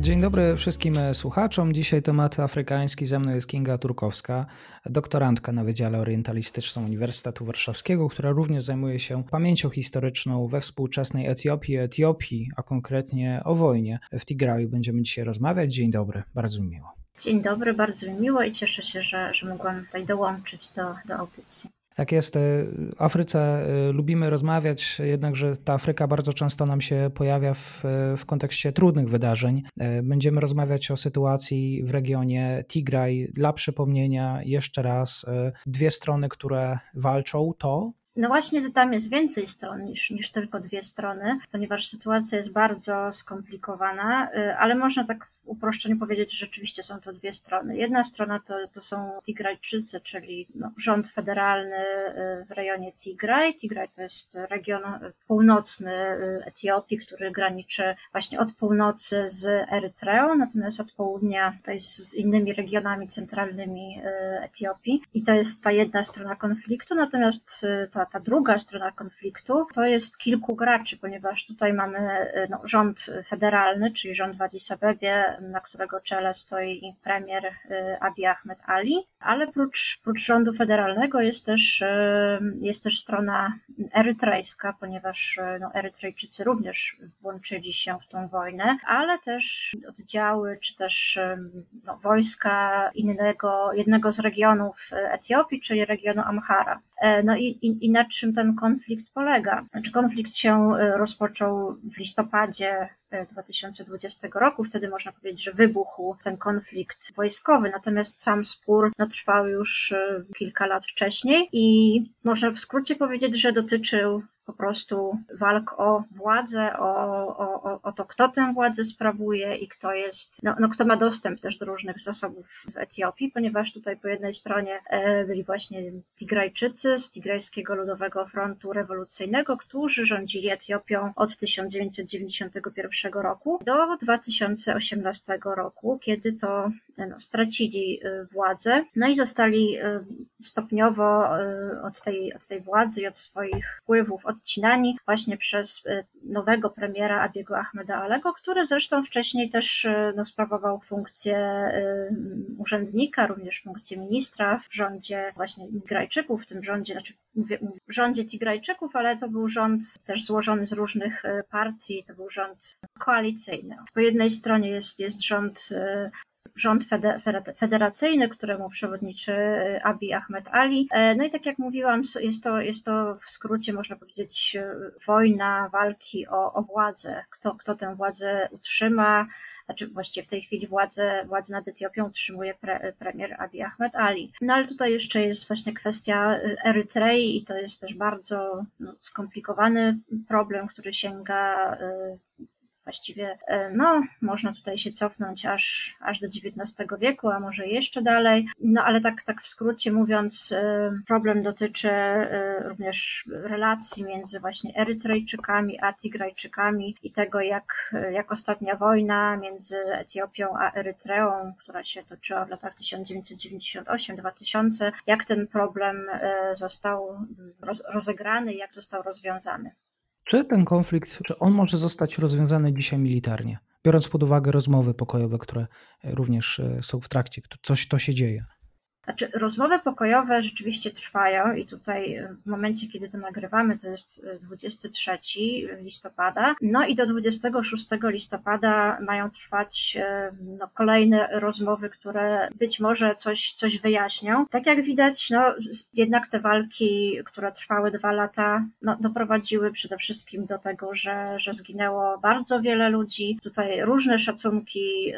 Dzień dobry wszystkim słuchaczom. Dzisiaj temat afrykański. Ze mną jest Kinga Turkowska, doktorantka na Wydziale Orientalistycznym Uniwersytetu Warszawskiego, która również zajmuje się pamięcią historyczną we współczesnej Etiopii, Etiopii, a konkretnie o wojnie w Tigraju. Będziemy dzisiaj rozmawiać. Dzień dobry, bardzo mi miło. Dzień dobry, bardzo mi miło i cieszę się, że, że mogłam tutaj dołączyć do, do audycji. Tak jest. W Afryce e, lubimy rozmawiać, jednakże ta Afryka bardzo często nam się pojawia w, w kontekście trudnych wydarzeń. Będziemy rozmawiać o sytuacji w regionie Tigraj. Dla przypomnienia, jeszcze raz, dwie strony, które walczą, to no właśnie tam jest więcej stron niż, niż tylko dwie strony, ponieważ sytuacja jest bardzo skomplikowana, ale można tak w uproszczeniu powiedzieć, że rzeczywiście są to dwie strony. Jedna strona to, to są Tigrajczycy, czyli no, rząd federalny y, w rejonie Tigraj. Tigraj to jest region północny y, Etiopii, który graniczy właśnie od północy z Erytreą, natomiast od południa to jest z innymi regionami centralnymi y, Etiopii. I to jest ta jedna strona konfliktu, natomiast ta, ta druga strona konfliktu to jest kilku graczy, ponieważ tutaj mamy no, rząd federalny, czyli rząd w Addis Abebie, na którego czele stoi premier y, Abiy Ahmed Ali, ale prócz, prócz rządu federalnego jest też, y, jest też strona erytrejska, ponieważ no, Erytrejczycy również włączyli się w tą wojnę, ale też oddziały czy też no, wojska innego, jednego z regionów Etiopii, czyli regionu Amhara. E, no i, i, i na czym ten konflikt polega? Znaczy konflikt się rozpoczął w listopadzie 2020 roku. Wtedy można powiedzieć, że wybuchł ten konflikt wojskowy, natomiast sam spór no, trwał już e, kilka lat wcześniej i można w skrócie powiedzieć, że dotyczył po prostu walk o władzę, o, o, o to, kto tę władzę sprawuje i kto jest, no, no kto ma dostęp też do różnych zasobów w Etiopii, ponieważ tutaj po jednej stronie e, byli właśnie Tigrajczycy z Tigrajskiego Ludowego Frontu Rewolucyjnego, którzy rządzili Etiopią od 1991 roku do 2018 roku, kiedy to no, stracili e, władzę, no i zostali e, stopniowo od tej, od tej władzy i od swoich wpływów odcinani właśnie przez y, nowego premiera Abiego Ahmeda Alego, który zresztą wcześniej też y, no, sprawował funkcję y, urzędnika, również funkcję ministra w rządzie właśnie Tigrajczyków, w tym rządzie, znaczy mówię rządzie Tigrajczyków, ale to był rząd też złożony z różnych partii, to był rząd koalicyjny. Po jednej stronie jest, jest rząd rząd federacyjny, któremu przewodniczy e, Abiy Ahmed Ali. E, no i tak jak mówiłam, jest to, jest to w skrócie, można powiedzieć, e, wojna, walki o, o władzę. Kto, kto tę władzę utrzyma, znaczy właściwie w tej chwili władzę, władzę nad Etiopią utrzymuje pre, premier Abiy Ahmed Ali. No ale tutaj jeszcze jest właśnie kwestia Erytrei i to jest też bardzo no, skomplikowany problem, który sięga Właściwie, e, no, można tutaj się cofnąć aż, aż do XIX wieku, a może jeszcze dalej. No, ale tak, tak w skrócie mówiąc, e, problem dotyczy e, również relacji między właśnie Erytrejczykami a Tigrajczykami i tego, jak, jak ostatnia wojna między Etiopią a Erytreą, która się toczyła w latach 1998-2000, jak ten problem został rozegrany jak został rozwiązany. Czy ten konflikt, czy on może zostać rozwiązany dzisiaj militarnie, biorąc pod uwagę rozmowy pokojowe, które również e, są w trakcie, coś to się dzieje? Znaczy, rozmowy pokojowe rzeczywiście trwają i tutaj e, w momencie, kiedy to nagrywamy, to jest 23 e, listopada. No i do 26 listopada mają trwać e, no, kolejne rozmowy, które być może coś, coś wyjaśnią. Tak jak widać, no, jednak te walki, które trwały dwa lata, no, doprowadziły przede wszystkim do tego, że, że zginęło bardzo wiele ludzi. Tutaj różne szacunki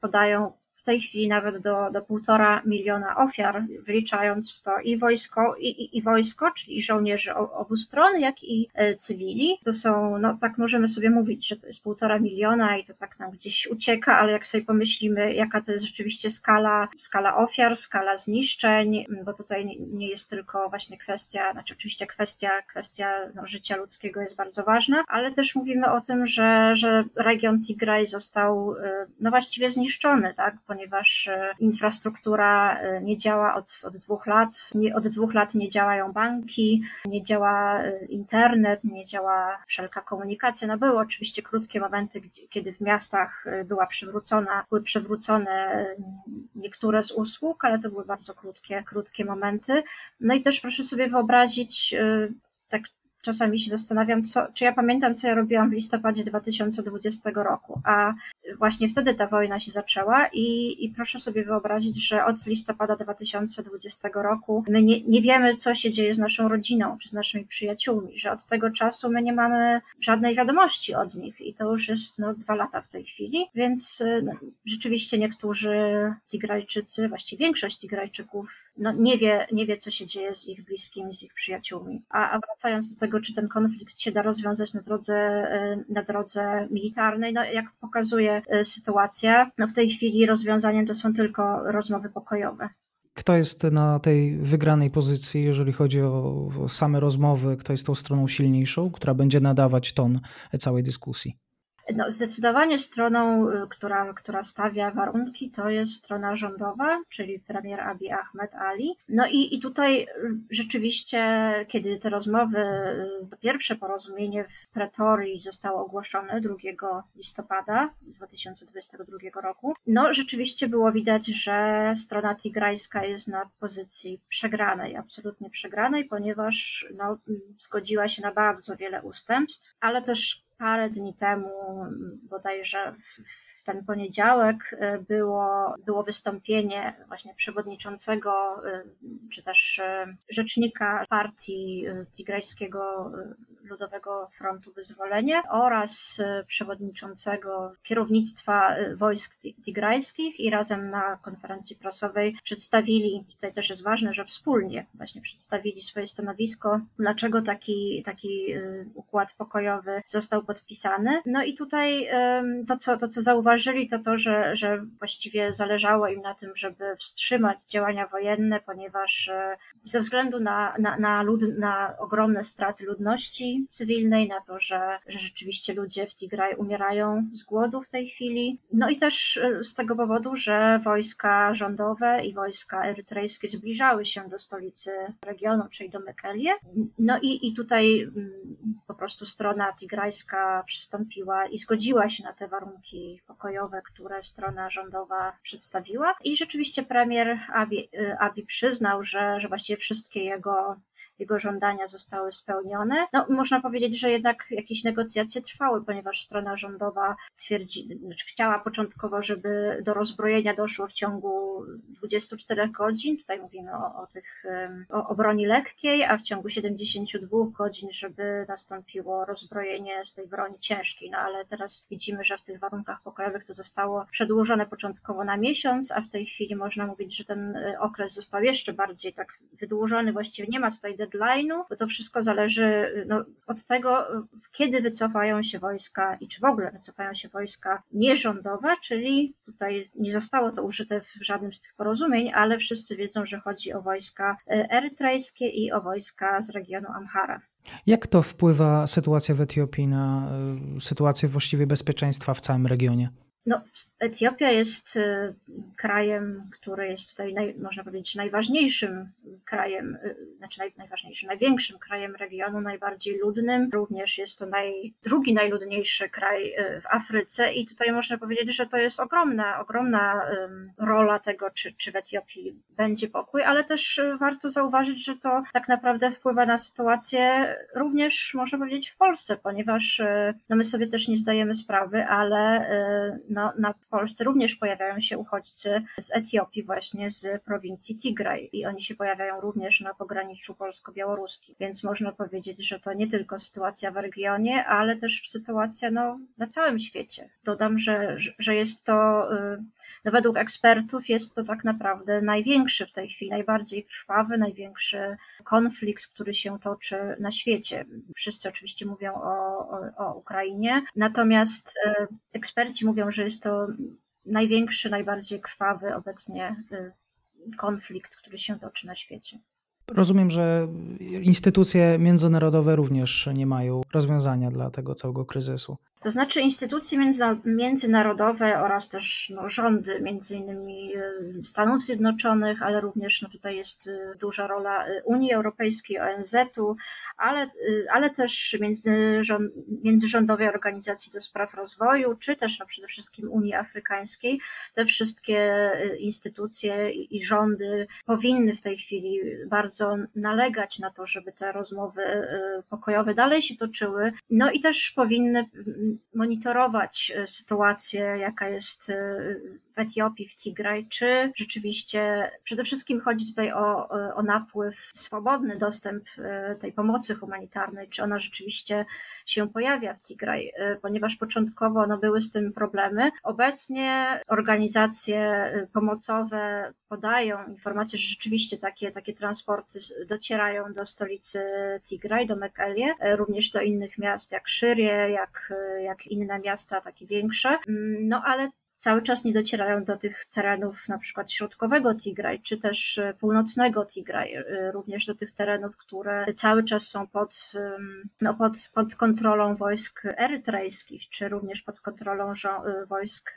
podają tej chwili nawet do, do półtora miliona ofiar, wliczając w to i wojsko, i, i, i wojsko, czyli żołnierzy obu stron, jak i cywili. To są, no tak możemy sobie mówić, że to jest półtora miliona i to tak nam gdzieś ucieka, ale jak sobie pomyślimy, jaka to jest rzeczywiście skala, skala ofiar, skala zniszczeń, bo tutaj nie jest tylko właśnie kwestia, znaczy oczywiście kwestia, kwestia no, życia ludzkiego jest bardzo ważna, ale też mówimy o tym, że, że region Tigray został y, no właściwie zniszczony, tak, ponieważ y, infrastruktura y, nie działa od, od dwóch lat, nie, od dwóch lat nie działają banki, nie działa internet, nie działa wszelka komunikacja. No były oczywiście krótkie momenty, kiedy w miastach była przywrócona, były przywrócone niektóre z usług, ale to były bardzo krótkie, krótkie momenty. No i też proszę sobie wyobrazić, tak czasami się zastanawiam, co, czy ja pamiętam, co ja robiłam w listopadzie 2020 roku, a właśnie wtedy ta wojna się zaczęła i, i proszę sobie wyobrazić, że od listopada 2020 roku my nie, nie wiemy, co się dzieje z naszą rodziną czy z naszymi przyjaciółmi, że od tego czasu my nie mamy żadnej wiadomości od nich i to już jest no, dwa lata w tej chwili, więc no, rzeczywiście niektórzy Tigrajczycy, właściwie większość Tigrajczyków no, nie, wie, nie wie, co się dzieje z ich bliskimi, z ich przyjaciółmi. A, a wracając do tego, czy ten konflikt się da rozwiązać na drodze, e, na drodze militarnej, no jak pokazuje e, sytuacja, no w tej chwili rozwiązaniem to są tylko rozmowy pokojowe. Kto jest na tej wygranej pozycji, jeżeli chodzi o same rozmowy? Kto jest tą stroną silniejszą, która będzie nadawać ton całej dyskusji? No, zdecydowanie stroną, y, która, która stawia warunki, to jest strona rządowa, czyli premier Abiy Ahmed Ali. No i, i tutaj y, rzeczywiście, kiedy te rozmowy, y, to pierwsze porozumienie w Pretorii zostało ogłoszone 2 listopada 2022 roku, no rzeczywiście było widać, że strona tigrajska jest na pozycji przegranej, absolutnie przegranej, ponieważ no, zgodziła się na bardzo wiele ustępstw, ale też parę dni temu, bodajże w ten poniedziałek, y, było, było wystąpienie właśnie przewodniczącego, y, czy też y, rzecznika partii tigrajskiego Ludowego Frontu Wyzwolenia oraz e, przewodniczącego kierownictwa e, wojsk tigrajskich i razem na konferencji prasowej przedstawili, tutaj też jest ważne, że wspólnie właśnie przedstawili swoje stanowisko, dlaczego taki, taki e, układ pokojowy został podpisany. No i tutaj to, co, to, co zauważyli, to to, że, że właściwie zależało im na tym, żeby wstrzymać działania wojenne, ponieważ ze względu na, na, na, lud, na ogromne straty ludności, cywilnej, na to, że, że rzeczywiście ludzie w Tigraj umierają z głodu w tej chwili. No i też e, z tego powodu, że wojska rządowe i wojska erytrejskie zbliżały się do stolicy regionu, czyli do Mekelie. No i, i tutaj mm, po prostu strona tigrajska przystąpiła i zgodziła się na te warunki pokojowe, które strona rządowa przedstawiła. I rzeczywiście premier Abi, e, Abi przyznał, że, że właściwie wszystkie jego jego żądania zostały spełnione. No, można powiedzieć, że jednak jakieś negocjacje trwały, ponieważ strona rządowa twierdzi, znaczy chciała początkowo, żeby do rozbrojenia doszło w ciągu 24 godzin. Tutaj mówimy o, o tych, o, o broni lekkiej, a w ciągu 72 godzin, żeby nastąpiło rozbrojenie z tej broni ciężkiej. No ale teraz widzimy, że w tych warunkach pokojowych to zostało przedłużone początkowo na miesiąc, a w tej chwili można mówić, że ten y, okres został jeszcze bardziej tak wydłużony. Właściwie nie ma tutaj deadline'u, bo to wszystko zależy no, od tego, kiedy wycofają się wojska i czy w ogóle wycofają się wojska nierządowe, czyli tutaj nie zostało to użyte w żadnym z tych porozumień, ale wszyscy wiedzą, że chodzi o wojska e, erytrejskie i o wojska z regionu Amhara. Jak to wpływa sytuacja w Etiopii na sytuację właściwie bezpieczeństwa w całym regionie? No, Etiopia jest y, krajem, który jest tutaj, naj, można powiedzieć, najważniejszym krajem, y, znaczy naj, najważniejszym, największym krajem regionu, najbardziej ludnym. Również jest to naj, drugi najludniejszy kraj y, w Afryce i tutaj można powiedzieć, że to jest ogromna, ogromna rola tego, czy, czy w Etiopii będzie pokój, ale też warto zauważyć, że to tak naprawdę wpływa na sytuację również, można powiedzieć, w Polsce, ponieważ no my sobie też nie zdajemy sprawy, ale no, na Polsce również pojawiają się uchodźcy z Etiopii, właśnie z prowincji Tigraj i oni się pojawiają również na pograniczu polsko-białoruskim, więc można powiedzieć, że to nie tylko sytuacja w regionie, ale też sytuacja no, na całym świecie. Dodam, że, że jest to, y, no, według ekspertów jest to tak naprawdę największy w tej chwili, najbardziej krwawy, największy konflikt, który się toczy na świecie. Wszyscy oczywiście mówią o, o, o Ukrainie, natomiast y, eksperci mówią, że jest to największy, najbardziej krwawy obecnie y, konflikt, który się toczy na świecie. Rozumiem, że instytucje międzynarodowe również nie mają rozwiązania dla tego całego kryzysu. To znaczy instytucje międzynarodowe oraz też no, rządy, między innymi y, Stanów Zjednoczonych, ale również no, tutaj jest y, duża rola Unii Europejskiej, ONZ-u, ale, ale też międzyrząd, międzyrządowej organizacji do spraw rozwoju, czy też no przede wszystkim Unii Afrykańskiej. Te wszystkie y, instytucje i rządy powinny w tej chwili bardzo nalegać na to, żeby te rozmowy y, pokojowe dalej się toczyły, no i też powinny monitorować y, sytuację, jaka jest w Etiopii, w Tigraj, czy rzeczywiście przede wszystkim chodzi tutaj o, o napływ, swobodny dostęp e, tej pomocy humanitarnej, czy ona rzeczywiście się pojawia w Tigraj, e, ponieważ początkowo no, były z tym problemy. Obecnie organizacje e, pomocowe podają informacje, że rzeczywiście takie, takie transporty docierają do stolicy Tigraj, do Mekelie, również do innych miast jak Szyrie, jak, jak inne miasta, takie większe. Mm, no ale cały czas nie docierają do tych terenów na przykład środkowego Tigraj, czy też e, północnego Tigraj, e, również do tych terenów, które cały czas są pod, no pod, pod kontrolą wojsk erytrejskich, czy również pod kontrolą e, wojsk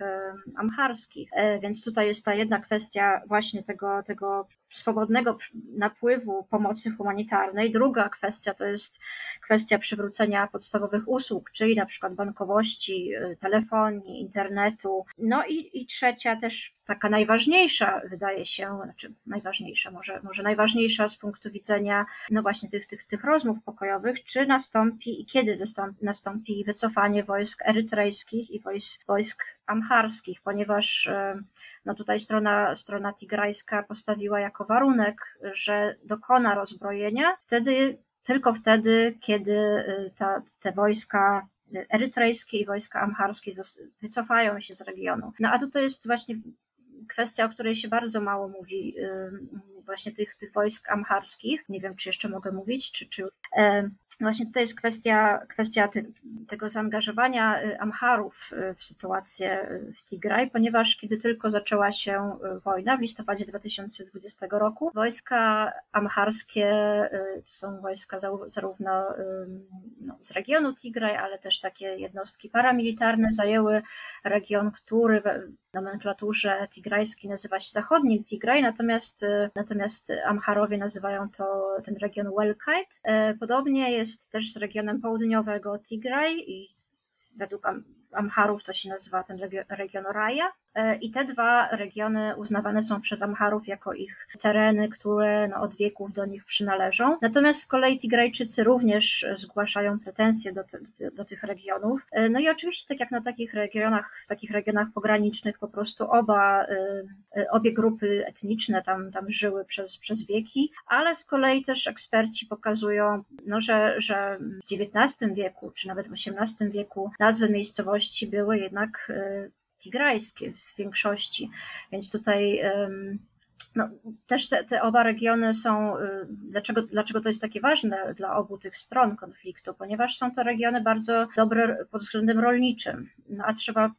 amharskich. Więc tutaj jest ta jedna kwestia właśnie tego, tego swobodnego napływu pomocy humanitarnej. Druga kwestia to jest kwestia przywrócenia podstawowych usług, czyli na przykład bankowości, y, telefonii, internetu. No i, i trzecia też taka najważniejsza, wydaje się, znaczy najważniejsza, może, może najważniejsza z punktu widzenia no właśnie tych, tych, tych rozmów pokojowych, czy nastąpi i kiedy wystąpi, nastąpi wycofanie wojsk erytrejskich i wojsk, wojsk amharskich, ponieważ y, no tutaj strona, strona tigrajska postawiła jako warunek, że dokona rozbrojenia wtedy, tylko wtedy, kiedy y, ta, te wojska erytrejskie i wojska amharskie wycofają się z regionu. No a tutaj jest właśnie kwestia, o której się bardzo mało mówi, y, właśnie tych, tych wojsk amharskich. Nie wiem, czy jeszcze mogę mówić, czy, czy e, Właśnie tutaj jest kwestia, kwestia te, tego zaangażowania y, Amharów y, w sytuację w Tigraj, ponieważ kiedy tylko zaczęła się wojna w listopadzie 2020 roku, wojska amharskie, to są wojska zarówno no, z regionu Tigraj, ale też takie jednostki paramilitarne, zajęły region, który nomenklaturze tigrajskiej nazywa się zachodnim Tigraj, natomiast, natomiast Amharowie nazywają to ten region Welkite. Podobnie jest jest też z regionem południowego Tigraj i według Amharów to się nazywa ten region Raja. E, I te dwa regiony uznawane są przez Amharów jako ich tereny, które no, od wieków do nich przynależą. Natomiast z kolei Tigrajczycy również zgłaszają pretensje do, do, do, tych regionów. E, no i oczywiście, tak jak na takich regionach, w takich regionach pogranicznych, po prostu oba, e, obie grupy etniczne tam, tam żyły przez, przez wieki, ale z kolei też eksperci pokazują, no, że, że w XIX wieku, czy nawet w XVIII wieku nazwy miejscowości były jednak tigrajskie w większości, więc tutaj no, też te, te, oba regiony są, y, dlaczego, dlaczego to jest takie ważne dla obu tych stron konfliktu, ponieważ są to regiony bardzo dobre pod względem rolniczym, no, a trzeba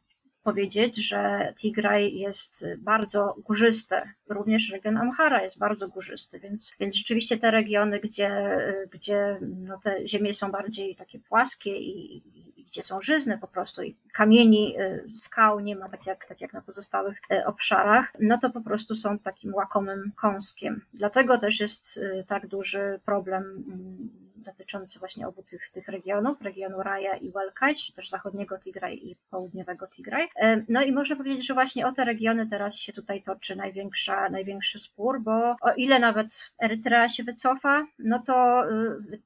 powiedzieć, że Tigraj jest bardzo górzysty, również region Amhara jest bardzo górzysty, więc, więc rzeczywiście te regiony, gdzie, gdzie no te ziemie są bardziej takie płaskie i, gdzie są żyzny po prostu i kamieni, y, skał nie ma tak jak, tak jak na pozostałych y, obszarach, no to po prostu są takim łakomym kąskiem. Dlatego też jest y, tak duży problem mm, dotyczący właśnie obu tych, tych regionów, regionu Raja i Welkaj, czy też zachodniego Tigraj i południowego Tigraj. No i można powiedzieć, że właśnie o te regiony teraz się tutaj toczy największa, największy spór, bo o ile nawet Erytrea się wycofa, no to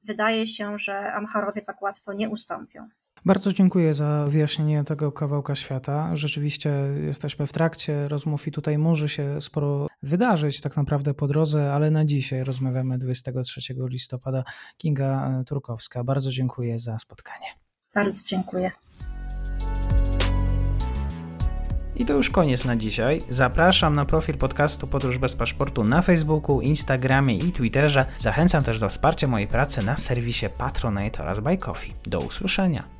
wydaje się, że Amharowie tak łatwo nie ustąpią. Bardzo dziękuję za wyjaśnienie tego kawałka świata. Rzeczywiście jesteśmy w trakcie rozmów i tutaj może się sporo wydarzyć tak naprawdę po drodze, ale na dzisiaj rozmawiamy 23 listopada. Kinga Turkowska. Bardzo dziękuję za spotkanie. Bardzo dziękuję. I to już koniec na dzisiaj. Zapraszam na profil podcastu Podróż bez paszportu na Facebooku, Instagramie i Twitterze. Zachęcam też do wsparcia mojej pracy na serwisie Patronite oraz Buy Coffee. Do usłyszenia.